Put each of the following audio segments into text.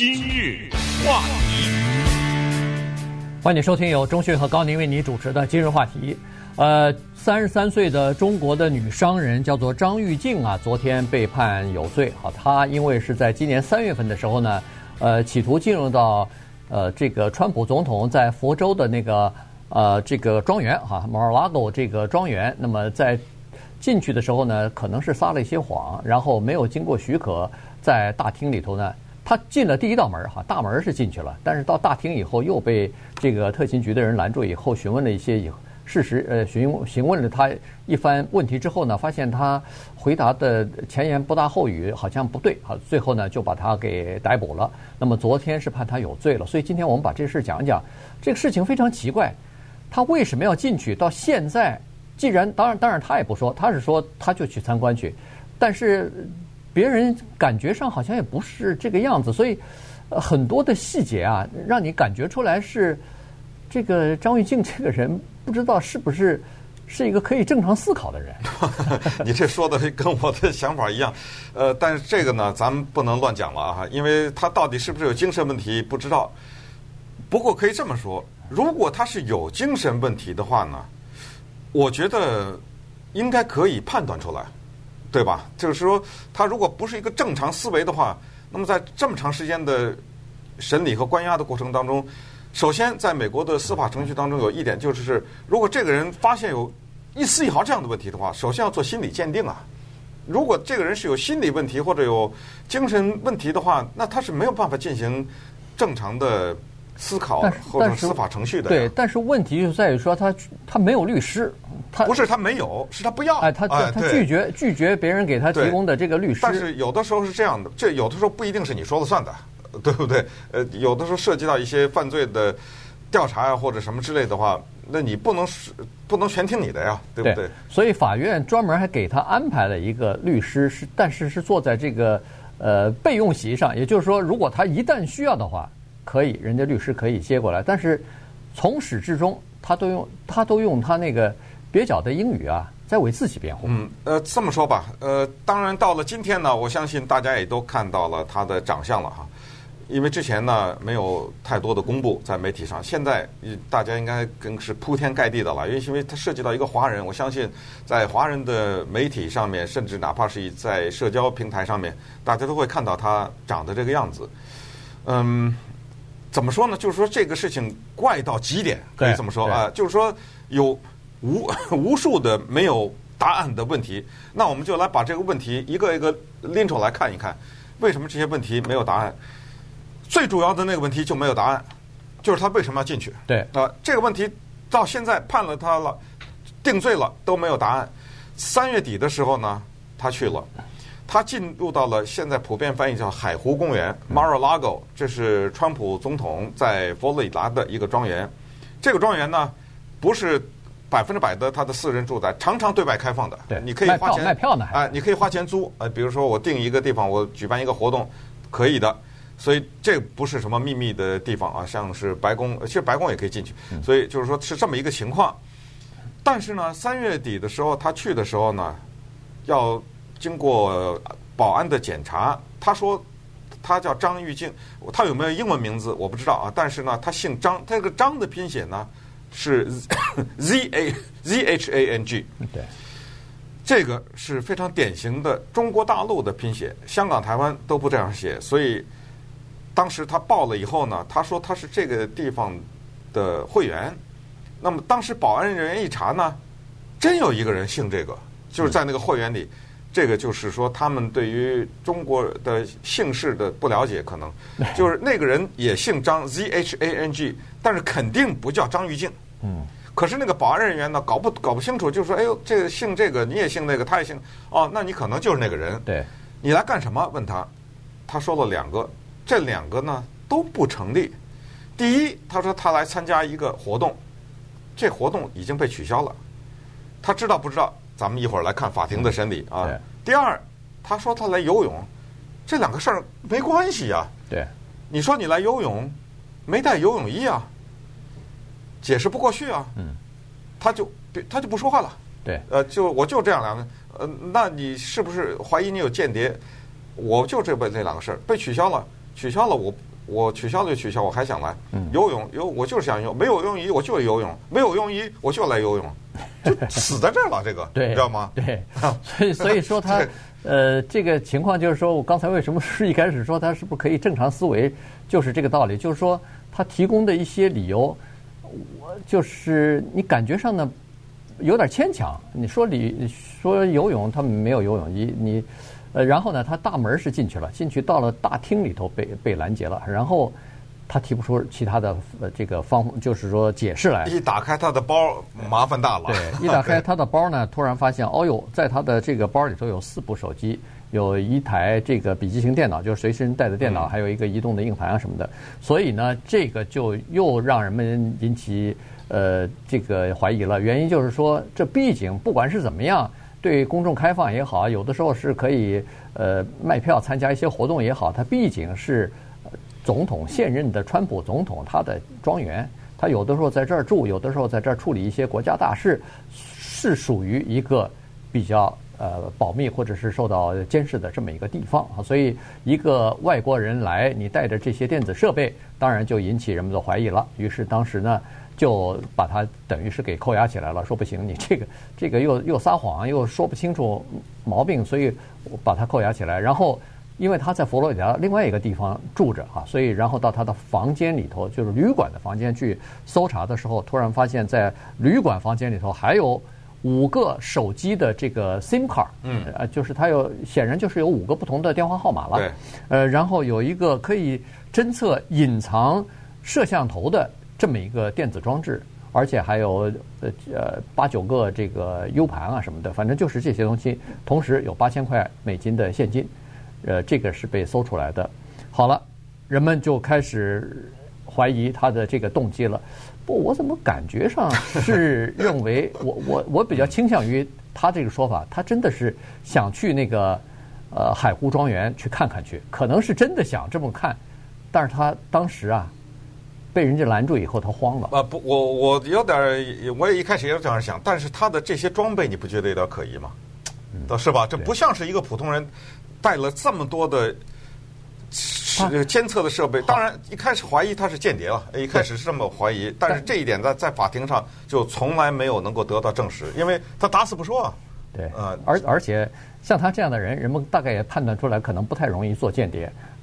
今日话题，欢迎收听由钟讯和高宁为你主持的今日话题。呃，三十三岁的中国的女商人叫做张玉静啊，昨天被判有罪。好，她因为是在今年三月份的时候呢，呃，企图进入到呃这个川普总统在佛州的那个呃这个庄园哈，Marlago 这个庄园。那么在进去的时候呢，可能是撒了一些谎，然后没有经过许可，在大厅里头呢，他进了第一道门哈，大门是进去了，但是到大厅以后又被这个特勤局的人拦住以后询问了一些以。事实，呃，询询问了他一番问题之后呢，发现他回答的前言不搭后语，好像不对，好，最后呢就把他给逮捕了。那么昨天是判他有罪了，所以今天我们把这事讲讲。这个事情非常奇怪，他为什么要进去？到现在，既然当然当然他也不说，他是说他就去参观去，但是别人感觉上好像也不是这个样子，所以很多的细节啊，让你感觉出来是这个张玉静这个人。不知道是不是是一个可以正常思考的人？你这说的跟我的想法一样，呃，但是这个呢，咱们不能乱讲了啊，因为他到底是不是有精神问题不知道。不过可以这么说，如果他是有精神问题的话呢，我觉得应该可以判断出来，对吧？就是说，他如果不是一个正常思维的话，那么在这么长时间的审理和关押的过程当中。首先，在美国的司法程序当中，有一点就是，如果这个人发现有一丝一毫这样的问题的话，首先要做心理鉴定啊。如果这个人是有心理问题或者有精神问题的话，那他是没有办法进行正常的思考或者司法程序的。对，但是问题就在于说他他没有律师，他不是他没有，是他不要。哎，他他拒绝拒绝别人给他提供的这个律师。但是有的时候是这样的，这有的时候不一定是你说了算的。对不对？呃，有的时候涉及到一些犯罪的调查呀，或者什么之类的话，那你不能是不能全听你的呀，对不对？对，所以法院专门还给他安排了一个律师，是但是是坐在这个呃备用席上，也就是说，如果他一旦需要的话，可以人家律师可以接过来。但是从始至终，他都用他都用他那个蹩脚的英语啊，在为自己辩护。嗯，呃，这么说吧，呃，当然到了今天呢，我相信大家也都看到了他的长相了哈。因为之前呢没有太多的公布在媒体上，现在大家应该更是铺天盖地的了，因为因为它涉及到一个华人，我相信在华人的媒体上面，甚至哪怕是在社交平台上面，大家都会看到他长得这个样子。嗯，怎么说呢？就是说这个事情怪到极点，可以这么说啊，就是说有无 无数的没有答案的问题，那我们就来把这个问题一个一个拎出来看一看，为什么这些问题没有答案？最主要的那个问题就没有答案，就是他为什么要进去？对啊，这个问题到现在判了他了，定罪了都没有答案。三月底的时候呢，他去了，他进入到了现在普遍翻译叫海湖公园 （Mar-a-Lago），这是川普总统在佛罗里达的一个庄园。这个庄园呢，不是百分之百的他的私人住宅，常常对外开放的。对，你可以花钱卖票呢，哎、呃，你可以花钱租。呃，比如说我定一个地方，我举办一个活动，可以的。所以这不是什么秘密的地方啊，像是白宫，其实白宫也可以进去。所以就是说是这么一个情况。但是呢，三月底的时候他去的时候呢，要经过保安的检查。他说他叫张玉静，他有没有英文名字我不知道啊。但是呢，他姓张，他这个张的拼写呢是 Z A Z H A N G。对，这个是非常典型的中国大陆的拼写，香港、台湾都不这样写，所以。当时他报了以后呢，他说他是这个地方的会员。那么当时保安人员一查呢，真有一个人姓这个，就是在那个会员里。这个就是说他们对于中国的姓氏的不了解，可能 就是那个人也姓张，Z H A N G，但是肯定不叫张玉静。嗯。可是那个保安人员呢，搞不搞不清楚，就说：“哎呦，这个姓这个，你也姓那个，他也姓。哦，那你可能就是那个人。对。你来干什么？问他，他说了两个。这两个呢都不成立。第一，他说他来参加一个活动，这活动已经被取消了。他知道不知道？咱们一会儿来看法庭的审理啊。第二，他说他来游泳，这两个事儿没关系呀。对，你说你来游泳，没带游泳衣啊，解释不过去啊。嗯，他就他就不说话了。对，呃，就我就这样两个，呃，那你是不是怀疑你有间谍？我就这被这两个事儿被取消了。取消了，我我取消就取消，我还想来。游泳游我就是想游，没有游泳衣我就游泳，没有游泳衣我就来游泳，就死在这儿了。这个对，你知道吗？对，所以所以说他 呃这个情况就是说我刚才为什么是一开始说他是不是可以正常思维，就是这个道理，就是说他提供的一些理由，我就是你感觉上呢有点牵强。你说你说游泳他们没有游泳衣，你。呃，然后呢，他大门是进去了，进去到了大厅里头被被拦截了，然后他提不出其他的呃这个方，就是说解释来。一打开他的包，麻烦大了。对，一打开他的包呢，突然发现，哦呦，在他的这个包里头有四部手机，有一台这个笔记型电脑，就是随身带的电脑，还有一个移动的硬盘啊什么的。所以呢，这个就又让人们引起呃这个怀疑了。原因就是说，这毕竟不管是怎么样。对公众开放也好，有的时候是可以呃卖票参加一些活动也好，它毕竟是总统现任的川普总统他的庄园，他有的时候在这儿住，有的时候在这儿处理一些国家大事，是属于一个比较呃保密或者是受到监视的这么一个地方啊，所以一个外国人来，你带着这些电子设备，当然就引起人们的怀疑了。于是当时呢。就把他等于是给扣押起来了，说不行，你这个 这个又又撒谎，又说不清楚毛病，所以我把他扣押起来。然后，因为他在佛罗里达另外一个地方住着啊，所以然后到他的房间里头，就是旅馆的房间去搜查的时候，突然发现，在旅馆房间里头还有五个手机的这个 SIM 卡，嗯，呃，就是它有显然就是有五个不同的电话号码了，对，呃，然后有一个可以侦测隐藏摄像头的。这么一个电子装置，而且还有呃呃八九个这个 U 盘啊什么的，反正就是这些东西。同时有八千块美金的现金，呃，这个是被搜出来的。好了，人们就开始怀疑他的这个动机了。不，我怎么感觉上是认为我我我比较倾向于他这个说法，他真的是想去那个呃海湖庄园去看看去，可能是真的想这么看，但是他当时啊。被人家拦住以后，他慌了。啊不，我我有点，我也一开始也这样想，但是他的这些装备，你不觉得有点可疑吗？嗯，是吧？这不像是一个普通人带了这么多的监测的设备。当然，一开始怀疑他是间谍了，一开始是这么怀疑。但是这一点在在法庭上就从来没有能够得到证实，因为他打死不说啊。对，呃，而而且。像他这样的人，人们大概也判断出来，可能不太容易做间谍。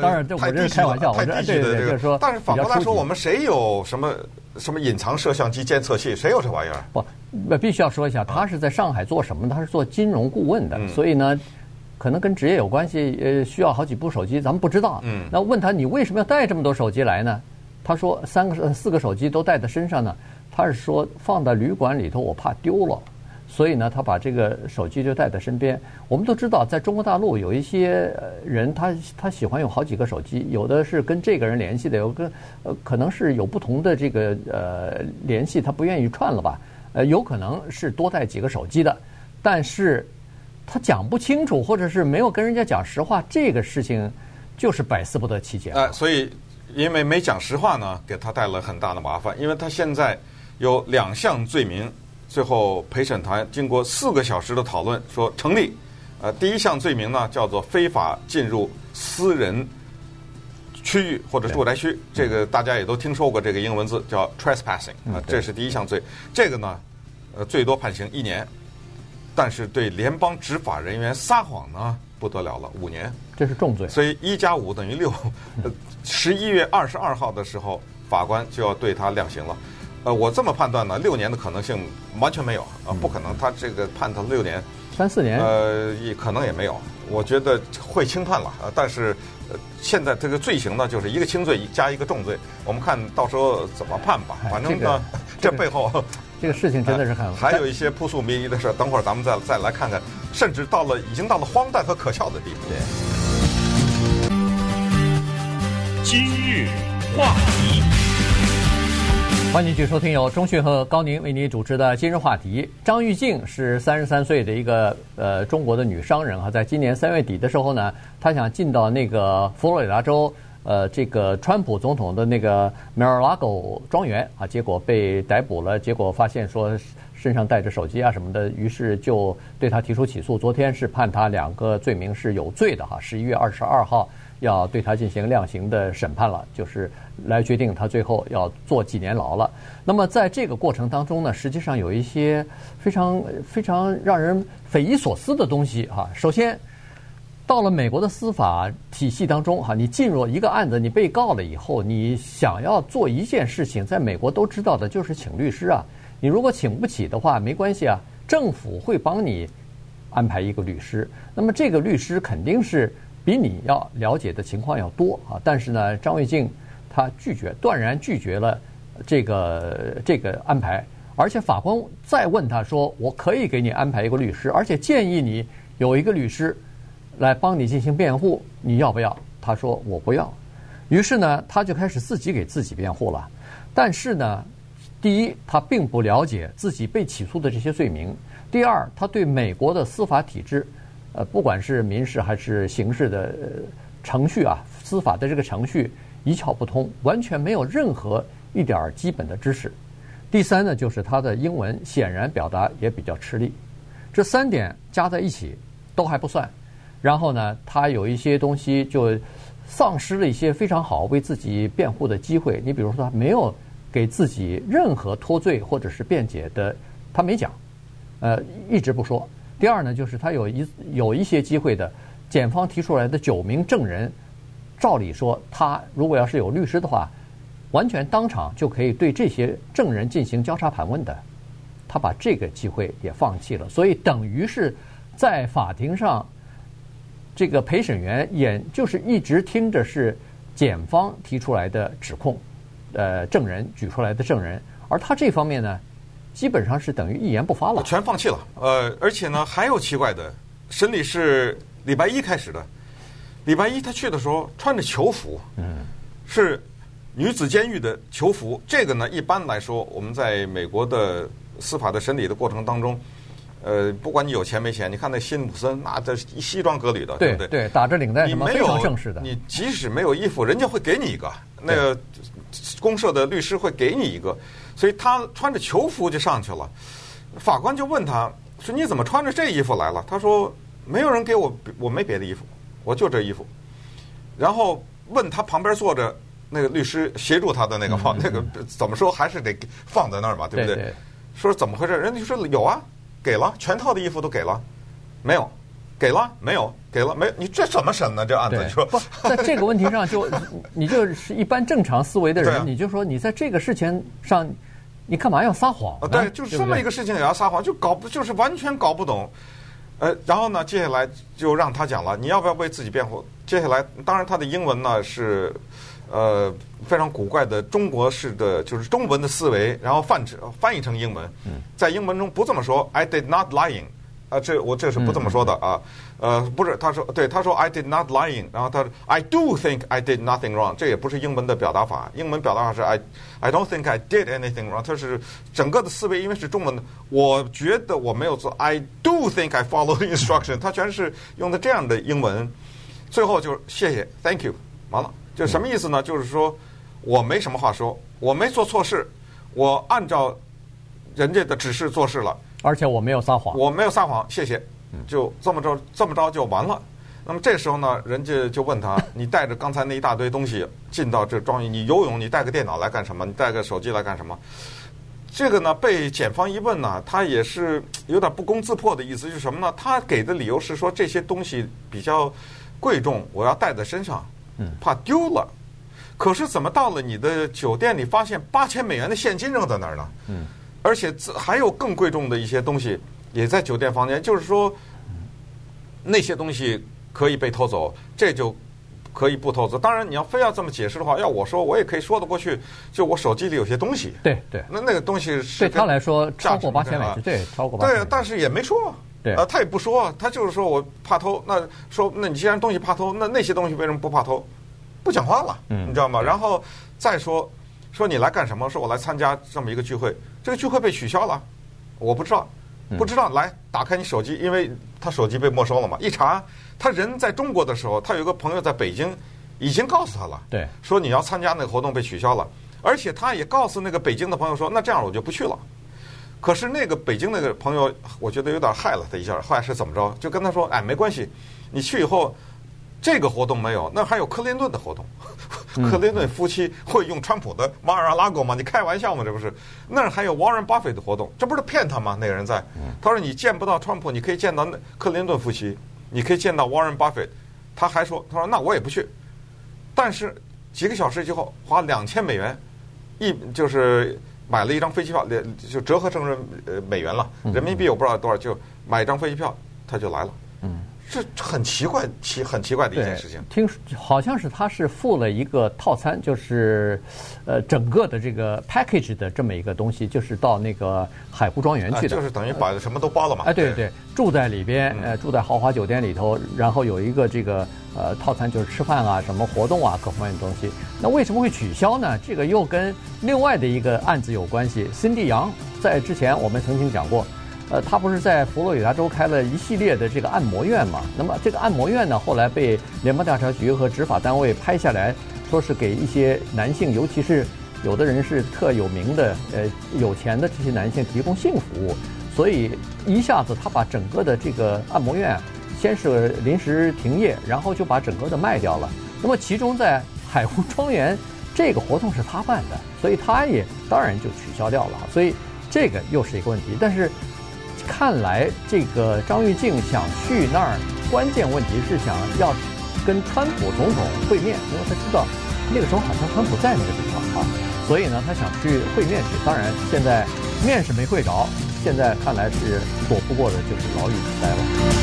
当然，这我这是开玩笑，我这对对对，就是说。但是反过来说，我们谁有什么什么隐藏摄像机监测器？谁有这玩意儿？不，必须要说一下，他是在上海做什么？他是做金融顾问的，所以呢，可能跟职业有关系，呃，需要好几部手机，咱们不知道。嗯。那问他，你为什么要带这么多手机来呢？他说三个、四个手机都带在身上呢。他是说放在旅馆里头，我怕丢了。所以呢，他把这个手机就带在身边。我们都知道，在中国大陆有一些人，他他喜欢有好几个手机，有的是跟这个人联系的，有个呃可能是有不同的这个呃联系，他不愿意串了吧？呃，有可能是多带几个手机的，但是他讲不清楚，或者是没有跟人家讲实话，这个事情就是百思不得其解。呃，所以因为没讲实话呢，给他带来很大的麻烦，因为他现在有两项罪名。最后陪审团经过四个小时的讨论，说成立。呃，第一项罪名呢叫做非法进入私人区域或者住宅区，这个大家也都听说过这个英文字叫 trespassing 啊，这是第一项罪。这个呢，呃，最多判刑一年，但是对联邦执法人员撒谎呢不得了了，五年。这是重罪。所以一加五等于六。十一月二十二号的时候，法官就要对他量刑了。呃，我这么判断呢，六年的可能性完全没有啊，不可能，他这个判他六年，三四年，呃，也可能也没有，我觉得会轻判了啊。但是，呃，现在这个罪行呢，就是一个轻罪加一个重罪，我们看到时候怎么判吧。反正呢，这，个、这背后这个事情真的是很，还有一些扑朔迷离的事，等会儿咱们再再来看看，甚至到了已经到了荒诞和可笑的地步。对，今日话题。欢迎继续收听由钟讯和高宁为您主持的今日话题。张玉静是三十三岁的一个呃中国的女商人哈，在今年三月底的时候呢，她想进到那个佛罗里达州呃这个川普总统的那个 Mar-a-Lago 庄园啊，结果被逮捕了，结果发现说身上带着手机啊什么的，于是就对她提出起诉。昨天是判她两个罪名是有罪的哈，十一月二十二号。要对他进行量刑的审判了，就是来决定他最后要坐几年牢了。那么在这个过程当中呢，实际上有一些非常非常让人匪夷所思的东西哈。首先，到了美国的司法体系当中哈，你进入一个案子，你被告了以后，你想要做一件事情，在美国都知道的就是请律师啊。你如果请不起的话，没关系啊，政府会帮你安排一个律师。那么这个律师肯定是。比你要了解的情况要多啊，但是呢，张玉静他拒绝，断然拒绝了这个这个安排，而且法官再问他说：“我可以给你安排一个律师，而且建议你有一个律师来帮你进行辩护，你要不要？”他说：“我不要。”于是呢，他就开始自己给自己辩护了。但是呢，第一，他并不了解自己被起诉的这些罪名；第二，他对美国的司法体制。呃，不管是民事还是刑事的程序啊，司法的这个程序一窍不通，完全没有任何一点基本的知识。第三呢，就是他的英文显然表达也比较吃力。这三点加在一起都还不算，然后呢，他有一些东西就丧失了一些非常好为自己辩护的机会。你比如说，他没有给自己任何脱罪或者是辩解的，他没讲，呃，一直不说。第二呢，就是他有一有一些机会的，检方提出来的九名证人，照理说他如果要是有律师的话，完全当场就可以对这些证人进行交叉盘问的，他把这个机会也放弃了，所以等于是在法庭上，这个陪审员也就是一直听着是检方提出来的指控，呃，证人举出来的证人，而他这方面呢。基本上是等于一言不发了，全放弃了。呃，而且呢，还有奇怪的，审理是礼拜一开始的。礼拜一他去的时候穿着囚服，嗯，是女子监狱的囚服。这个呢，一般来说，我们在美国的司法的审理的过程当中，呃，不管你有钱没钱，你看那辛普森，那这西装革履的，对不对？对，打着领带，你没有正式的。你即使没有衣服，人家会给你一个，那个公社的律师会给你一个。所以他穿着囚服就上去了，法官就问他说：“你怎么穿着这衣服来了？”他说：“没有人给我，我没别的衣服，我就这衣服。”然后问他旁边坐着那个律师协助他的那个放那个怎么说还是得放在那儿嘛，对不对？说怎么回事？人家就说有啊，给了全套的衣服都给了，没有，给了没有，给了没有？你这怎么审呢？这案子你说不在这个问题上就 你就是一般正常思维的人，啊、你就说你在这个事情上。你干嘛要撒谎？啊，对，就这么一个事情也要撒谎，就搞不就是完全搞不懂。呃，然后呢，接下来就让他讲了，你要不要为自己辩护？接下来，当然他的英文呢是呃非常古怪的中国式的，就是中文的思维，然后泛指翻译成英文，在英文中不这么说，I did not lying。啊，这我这是不这么说的啊，呃，不是，他说对，他说 I did not lying，然后他说 I do think I did nothing wrong，这也不是英文的表达法，英文表达法是 I I don't think I did anything wrong，他是整个的思维，因为是中文的，我觉得我没有做，I do think I follow instruction，他全是用的这样的英文，最后就是谢谢，Thank you，完了，就什么意思呢？就是说我没什么话说，我没做错事，我按照人家的指示做事了。而且我没有撒谎，我没有撒谎，谢谢，就这么着，这么着就完了。那么这时候呢，人家就问他：“你带着刚才那一大堆东西进到这庄园，你游泳，你带个电脑来干什么？你带个手机来干什么？”这个呢，被检方一问呢，他也是有点不攻自破的意思，就是什么呢？他给的理由是说这些东西比较贵重，我要带在身上，怕丢了。可是怎么到了你的酒店里，发现八千美元的现金扔在那儿呢？而且还有更贵重的一些东西也在酒店房间，就是说那些东西可以被偷走，这就可以不偷走。当然，你要非要这么解释的话，要我说，我也可以说得过去。就我手机里有些东西，对对，那那个东西是对他来说超过八千美金，对，超过八千。对，但是也没说，对啊，他也不说，他就是说我怕偷。那说，那你既然东西怕偷，那那些东西为什么不怕偷？不讲话了，嗯，你知道吗？然后再说。说你来干什么？说我来参加这么一个聚会，这个聚会被取消了，我不知道，不知道。来打开你手机，因为他手机被没收了嘛。一查，他人在中国的时候，他有个朋友在北京，已经告诉他了，对，说你要参加那个活动被取消了，而且他也告诉那个北京的朋友说，那这样我就不去了。可是那个北京那个朋友，我觉得有点害了他一下，后来是怎么着？就跟他说，哎，没关系，你去以后。这个活动没有，那还有克林顿的活动。克林顿夫妻会用川普的马尔阿拉狗吗？你开玩笑吗？这不是？那儿还有沃伦巴菲特的活动，这不是骗他吗？那个人在，他说你见不到川普，你可以见到克林顿夫妻，你可以见到沃伦巴菲特。他还说，他说那我也不去。但是几个小时之后，花两千美元，一就是买了一张飞机票，就折合成人呃美元了，人民币我不知道多少，就买一张飞机票，他就来了。这很奇怪，奇很奇怪的一件事情。听说好像是他是付了一个套餐，就是呃整个的这个 package 的这么一个东西，就是到那个海湖庄园去的，就是等于把什么都包了嘛。哎，对对对，住在里边，呃，住在豪华酒店里头，然后有一个这个呃套餐，就是吃饭啊、什么活动啊各方面的东西。那为什么会取消呢？这个又跟另外的一个案子有关系。辛蒂杨在之前我们曾经讲过。呃，他不是在佛罗里达州开了一系列的这个按摩院嘛？那么这个按摩院呢，后来被联邦调查局和执法单位拍下来，说是给一些男性，尤其是有的人是特有名的，呃，有钱的这些男性提供性服务。所以一下子他把整个的这个按摩院先是临时停业，然后就把整个的卖掉了。那么其中在海湖庄园这个活动是他办的，所以他也当然就取消掉了。所以这个又是一个问题，但是。看来这个张玉静想去那儿，关键问题是想要跟川普总统会面，因为他知道那个时候好像川普在那个地方啊，所以呢，他想去会面去。当然，现在面是没会着，现在看来是躲不过的，就是牢狱之灾了。